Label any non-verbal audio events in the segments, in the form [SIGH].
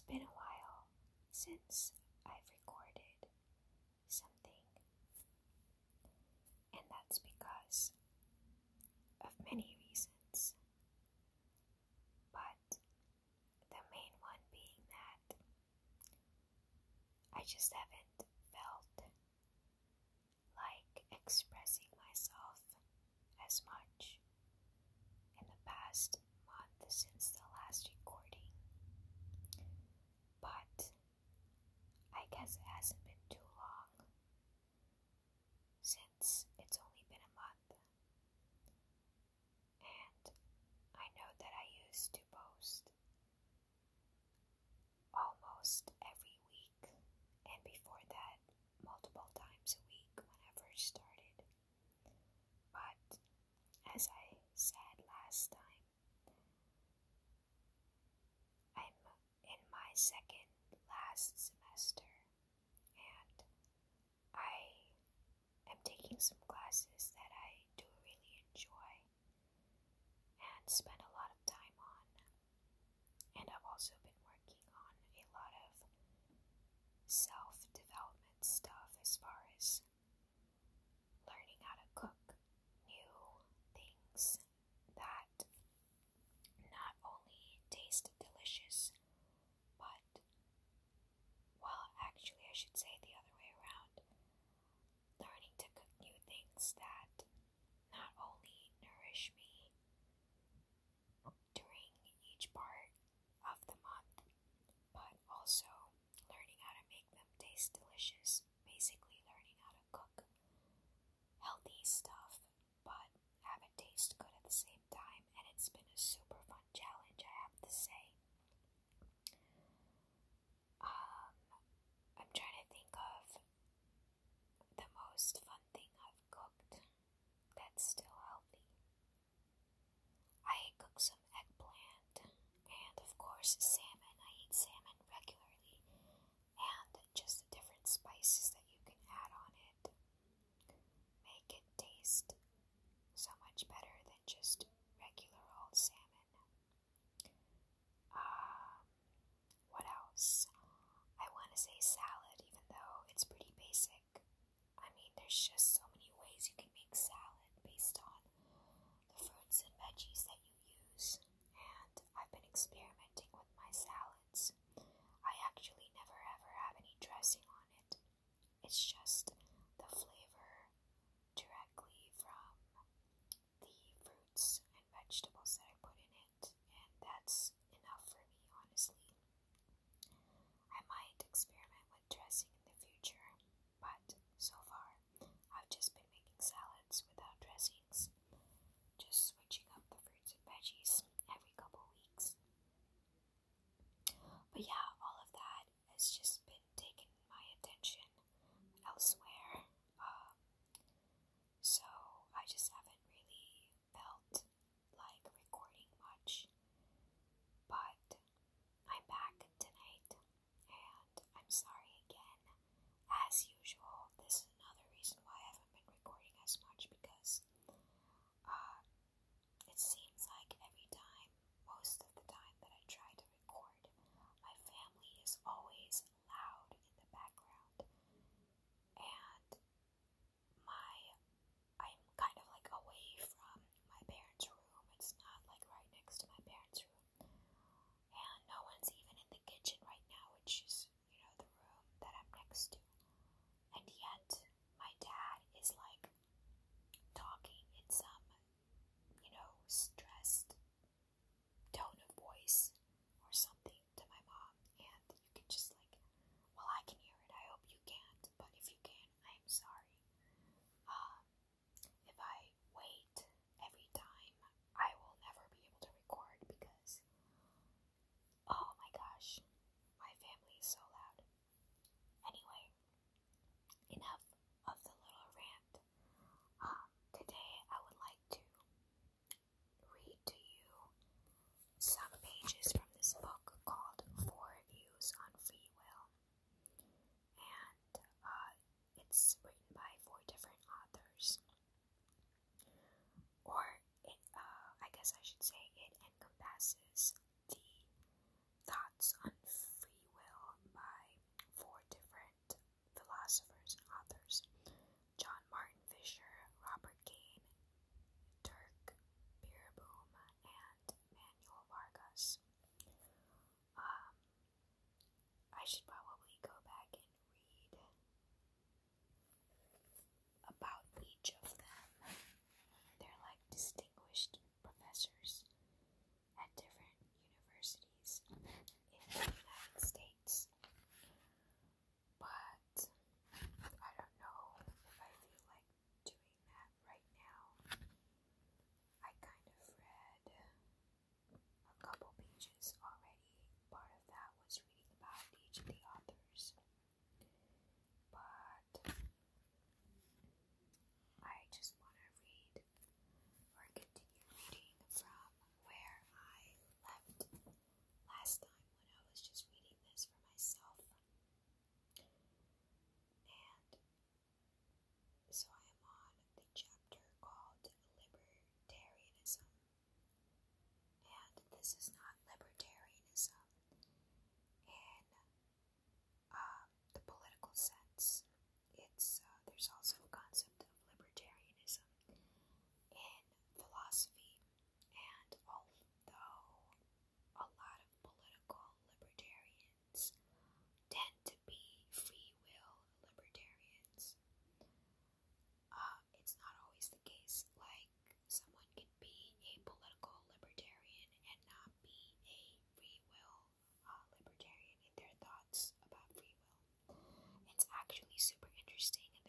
It's been a while since I've recorded something, and that's because of many reasons. But the main one being that I just haven't felt like expressing myself as much in the past month since the last recording. But Guess it hasn't been too long since it's only been a month. And I know that I used to post almost every week, and before that, multiple times a week when I first started. But as I said last time, I'm in my second last semester, and I am taking some classes that I do really enjoy spend a lot of time on. And I've also been working on a lot of self development stuff as far as learning how to cook new things that not only taste delicious, but, well, actually, I should say the other way around. Learning to cook new things that not only nourish me during each part of the month, but also learning how to make them delicious. Basically, learning how to cook healthy stuff, but have it taste good at the same time. And it's been a super fun challenge, I have to say. Um, I'm trying to think of the most fun thing I've cooked that's still healthy. I cook some eggplant and, of course, salmon. I eat salmon regularly, and just the different spices that you can add on it make it taste so much better than just regular old salmon. Um, what else? I want to say salad, even though it's pretty basic. I mean, there's just so many ways you can make salad based on the fruits and veggies that you use, and I've been experimenting with my salads. I actually never ever have any dressing on it, it's just this is not super interesting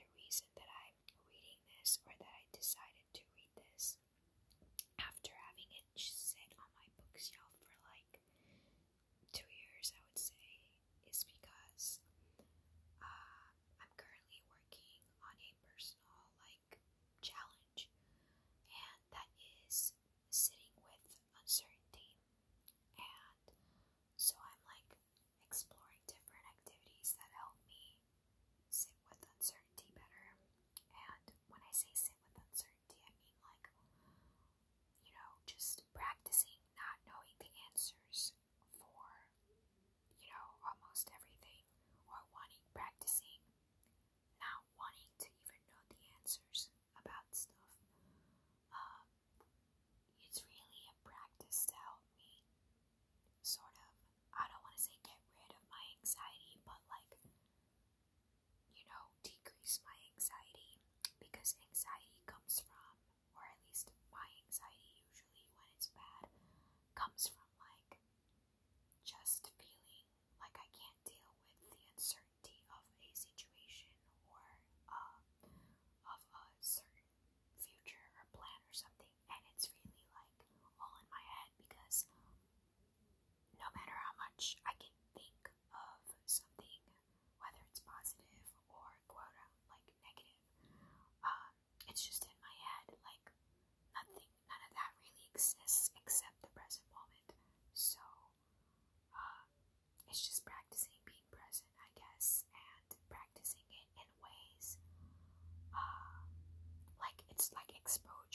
this anxiety comes from, or at least my anxiety usually when it's bad, comes from like just feeling like I can't deal with the uncertainty of a situation or um, of a certain future or plan or something, and it's really like all in my head because no matter how much I can like exposure.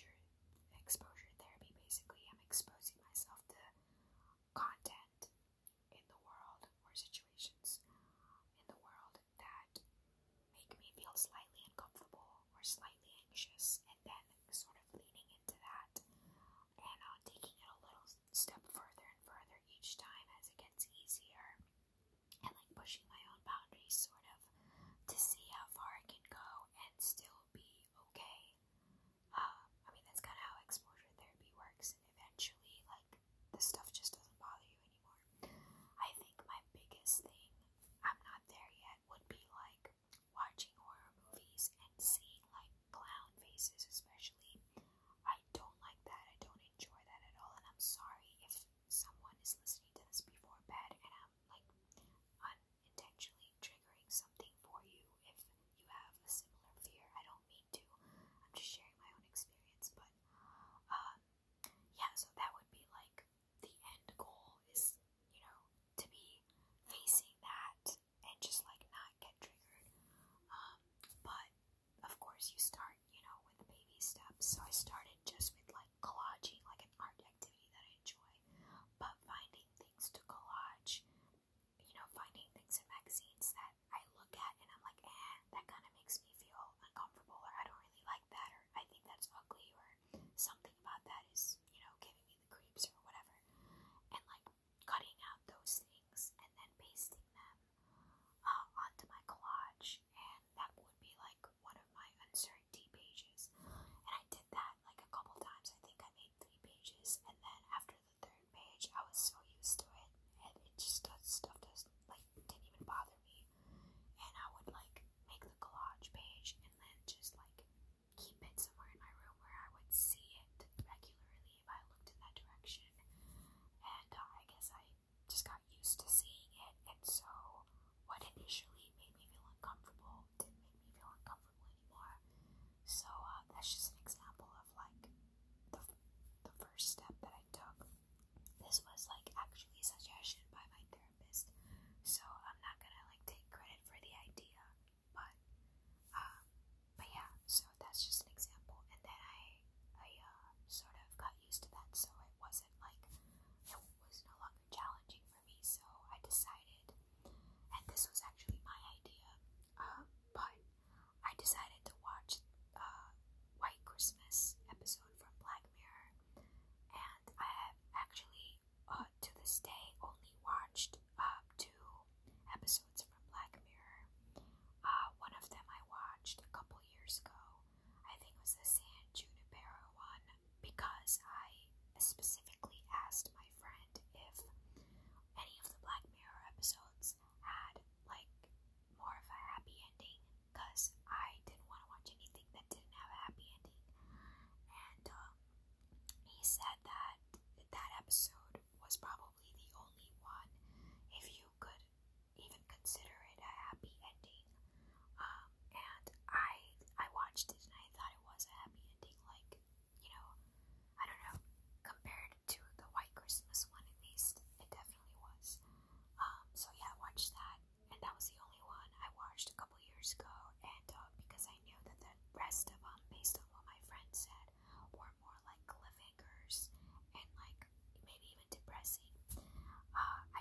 Problem.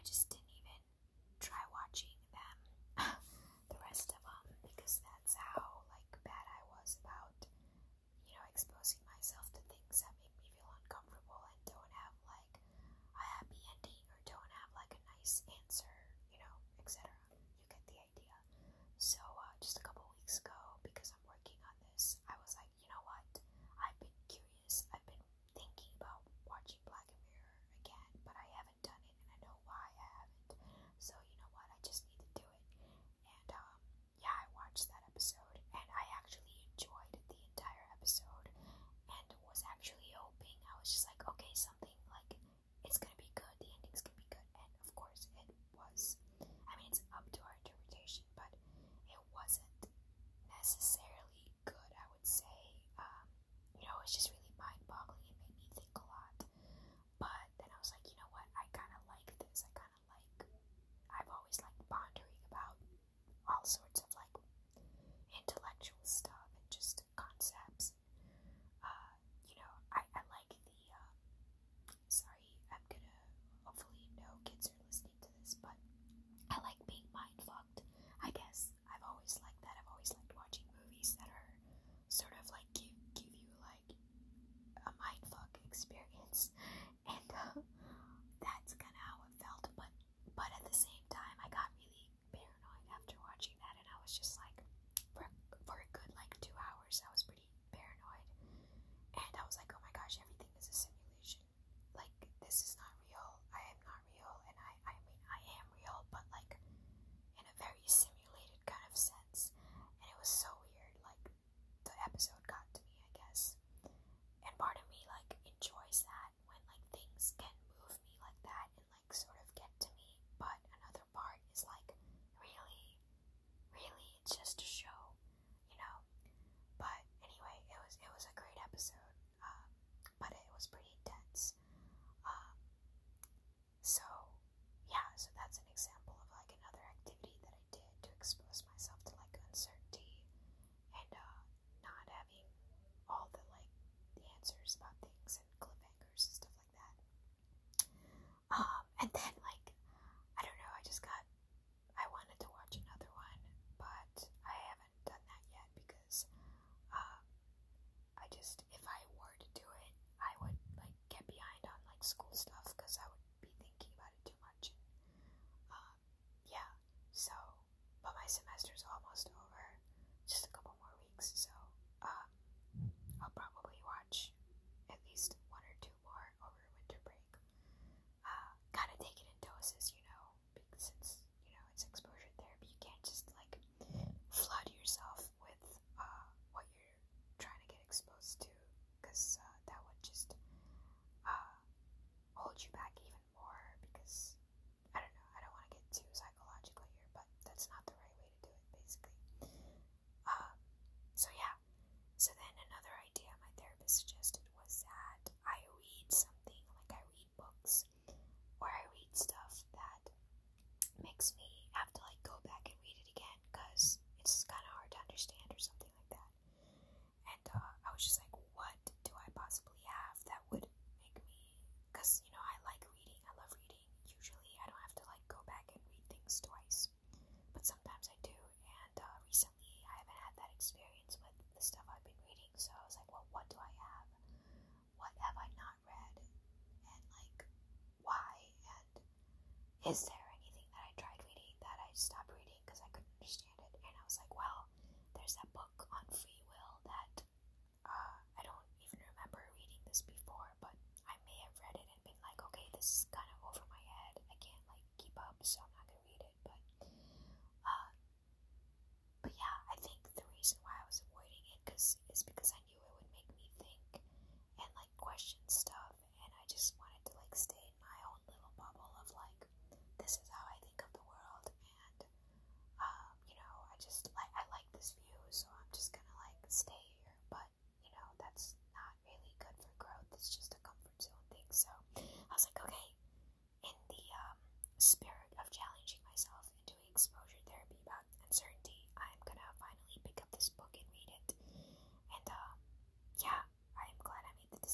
just didn't even try watching them, [LAUGHS] the rest of them, because that's how like bad I was about, you know, exposing myself to things that make me feel uncomfortable and don't have like a happy ending or don't have like a nice answer, you know, etc. You get the idea. So uh, just a couple weeks ago, necessarily good, I would say. Um, you know, it's just really mind boggling. It made me think a lot. But then I was like, you know what? I kind of like this. I kind of like, I've always liked pondering about all sorts of. results. school stuff because I would be thinking about it too much. Um, yeah, so, but my semester's almost over, just a couple more weeks, so messages. is there?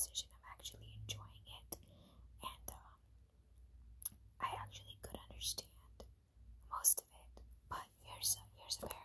decision. I'm actually enjoying it, and um, I actually could understand most of it. But here's a, here's a very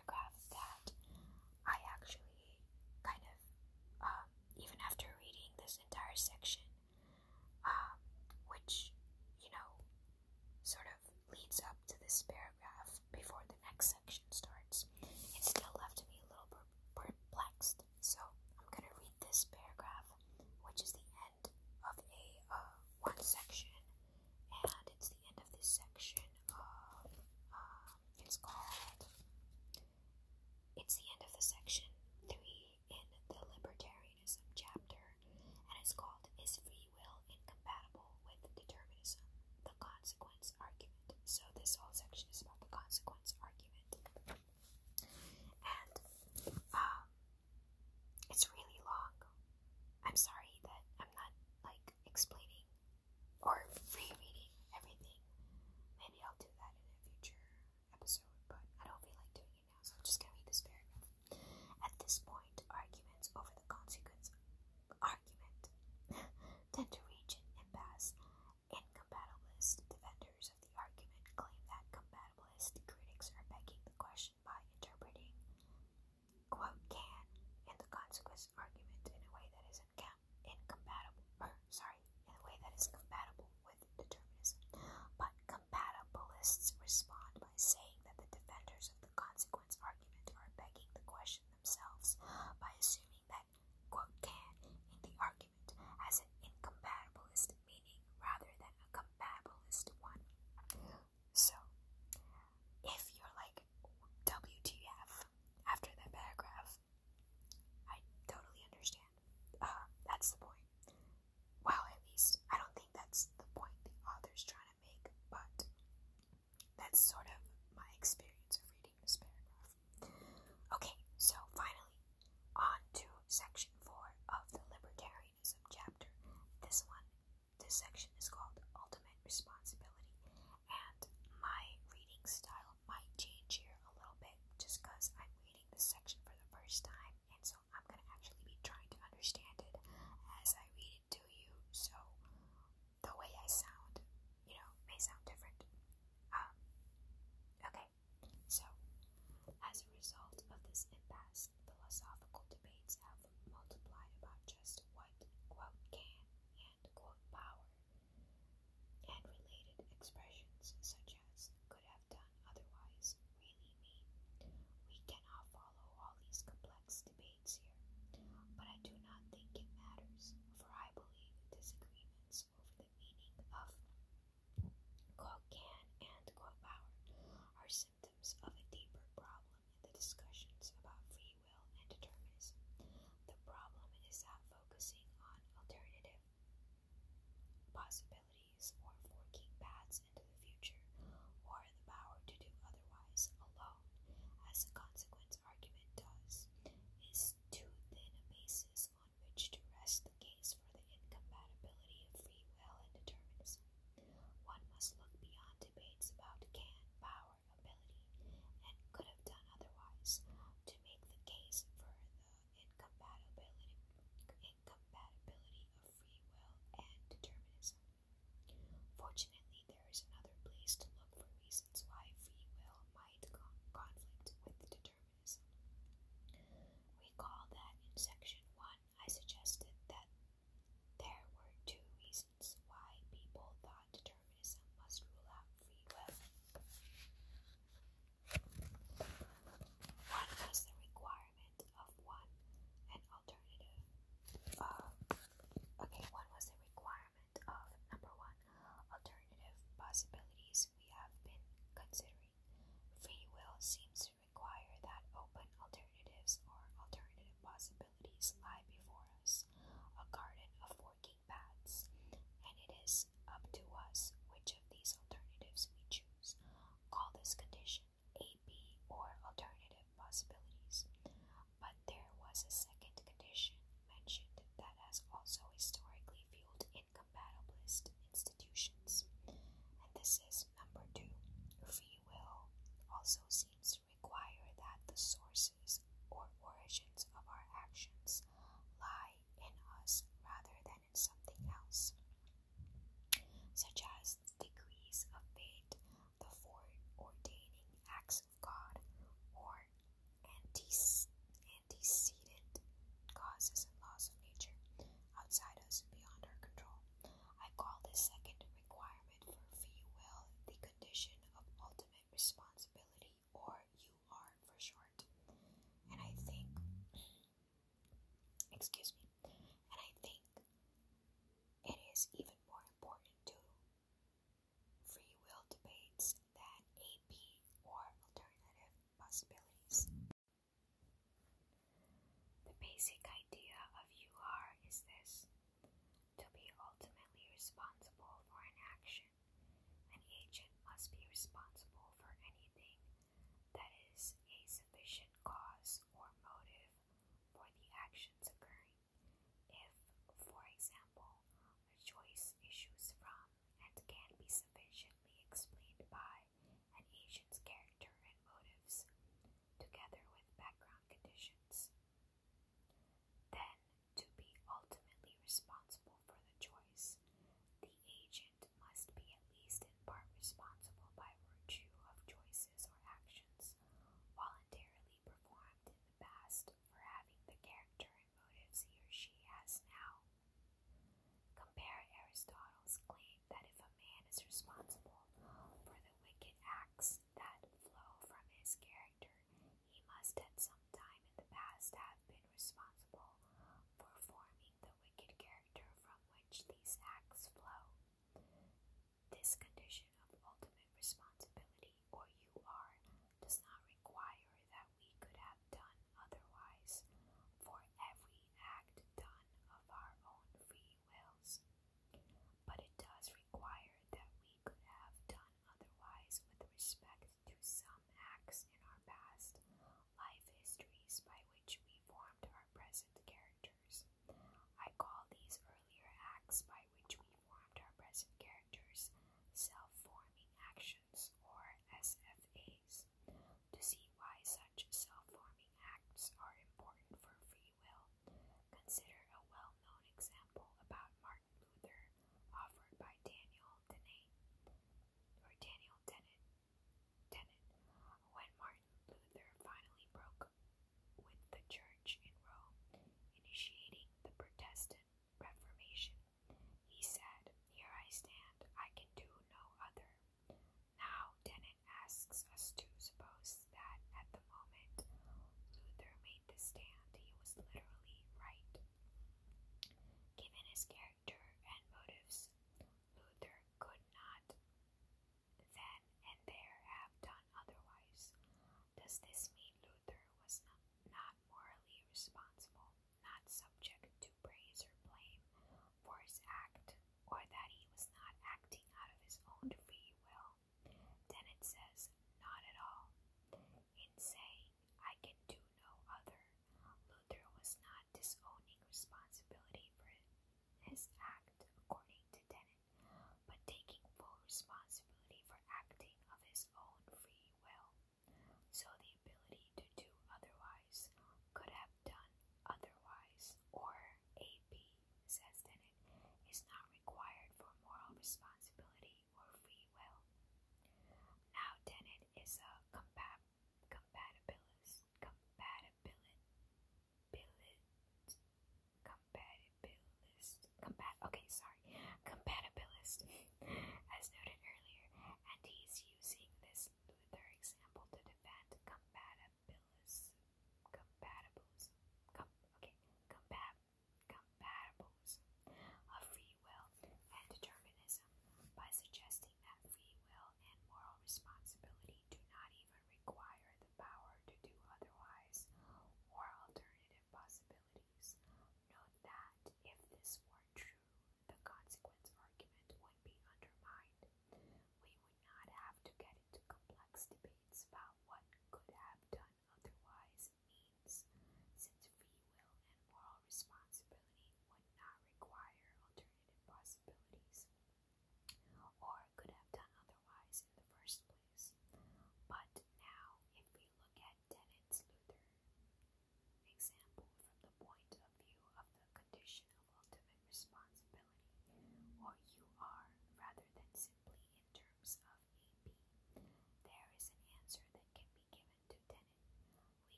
podcast.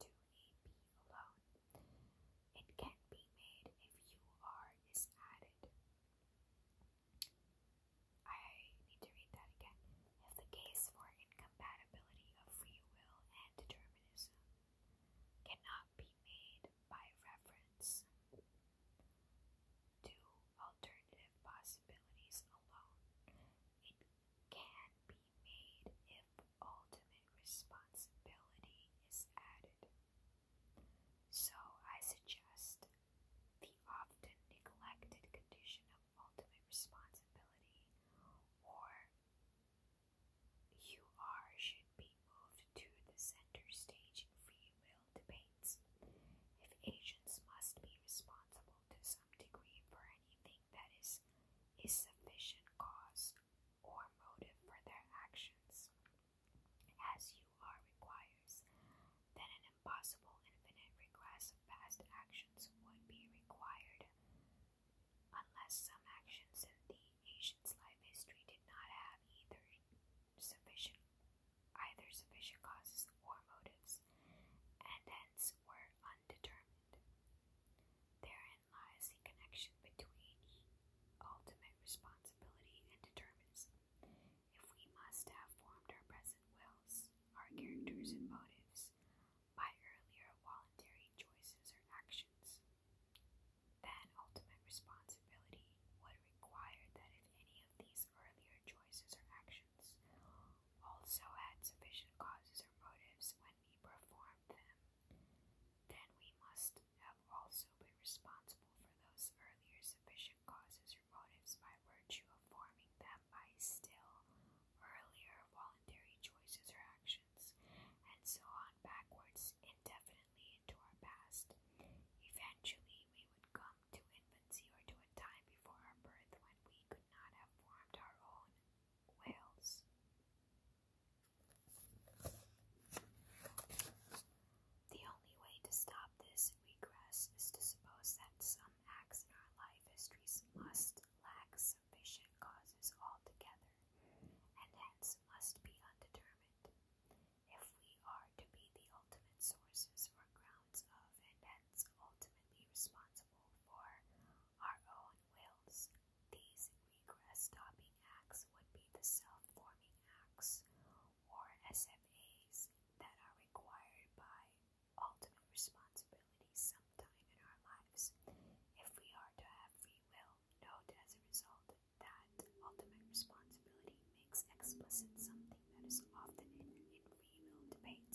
To.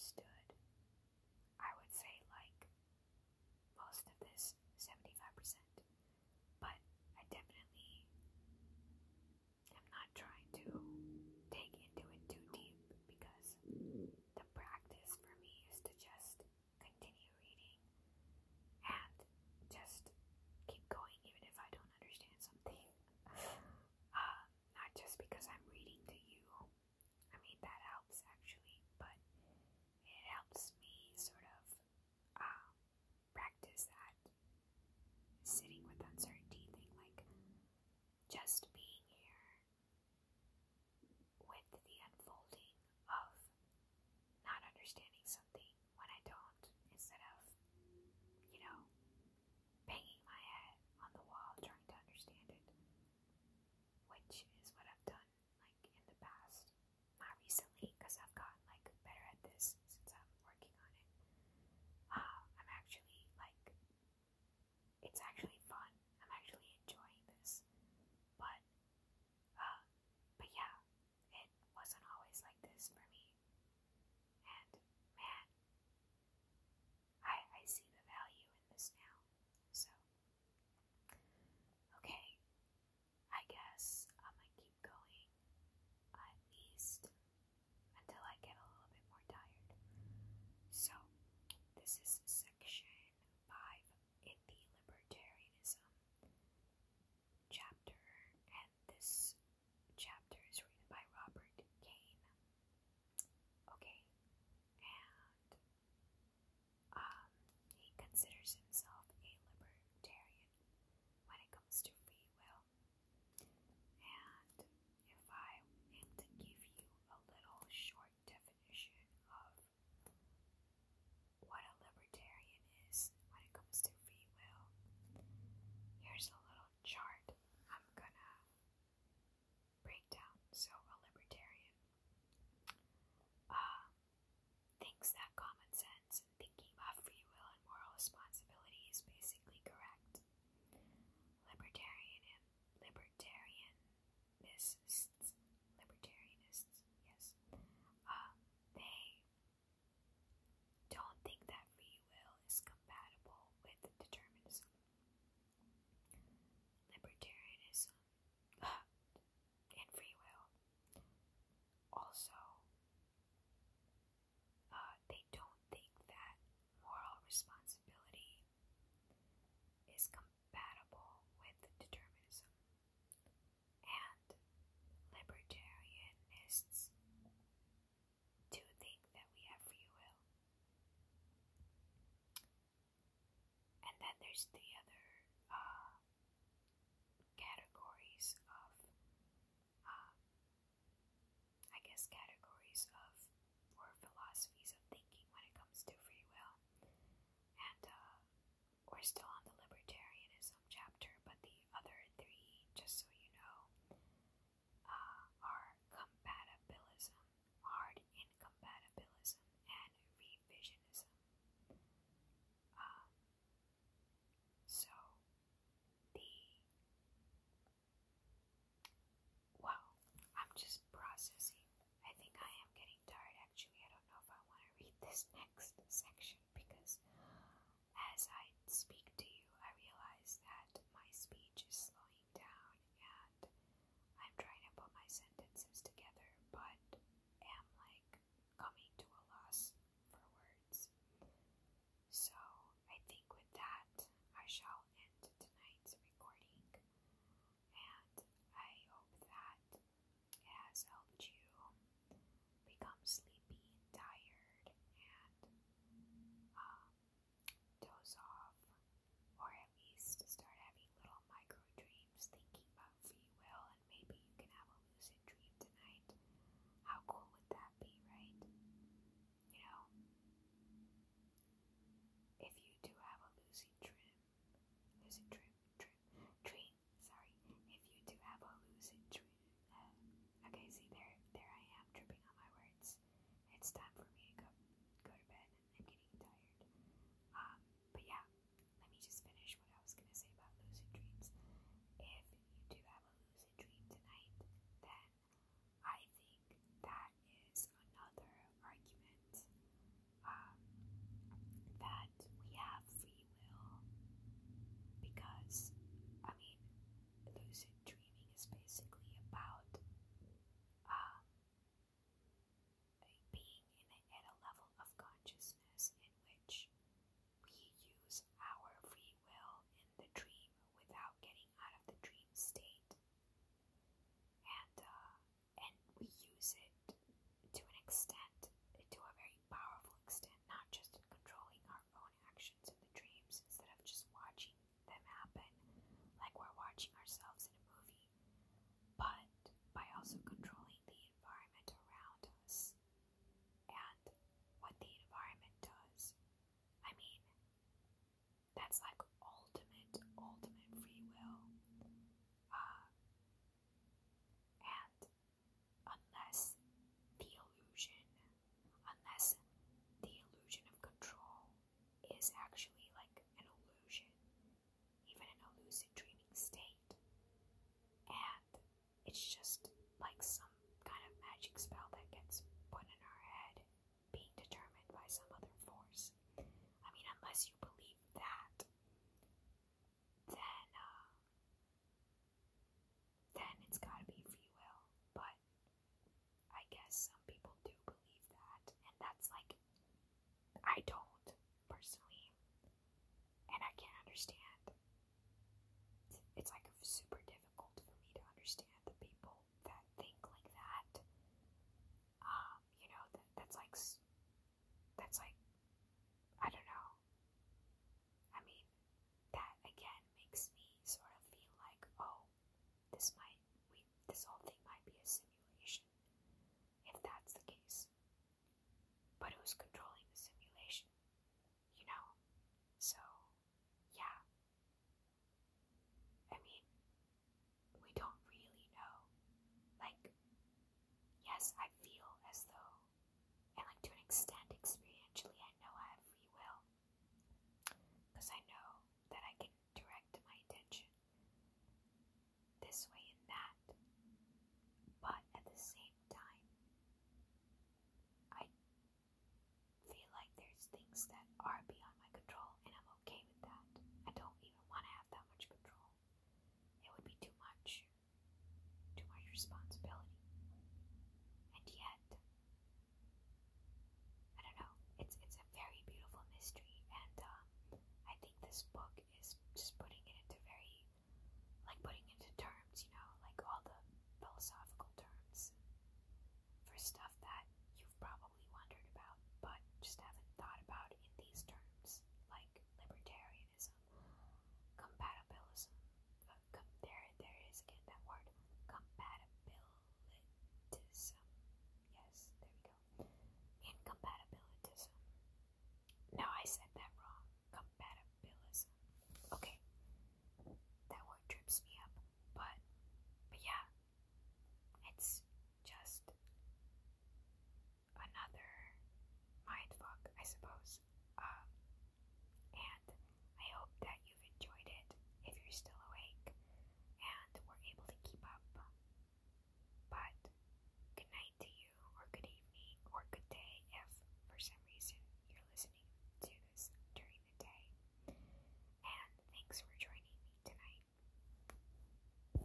understood. there's the other uh, categories of, uh, I guess, categories of or philosophies of thinking when it comes to free will, and uh, we're still are beyond.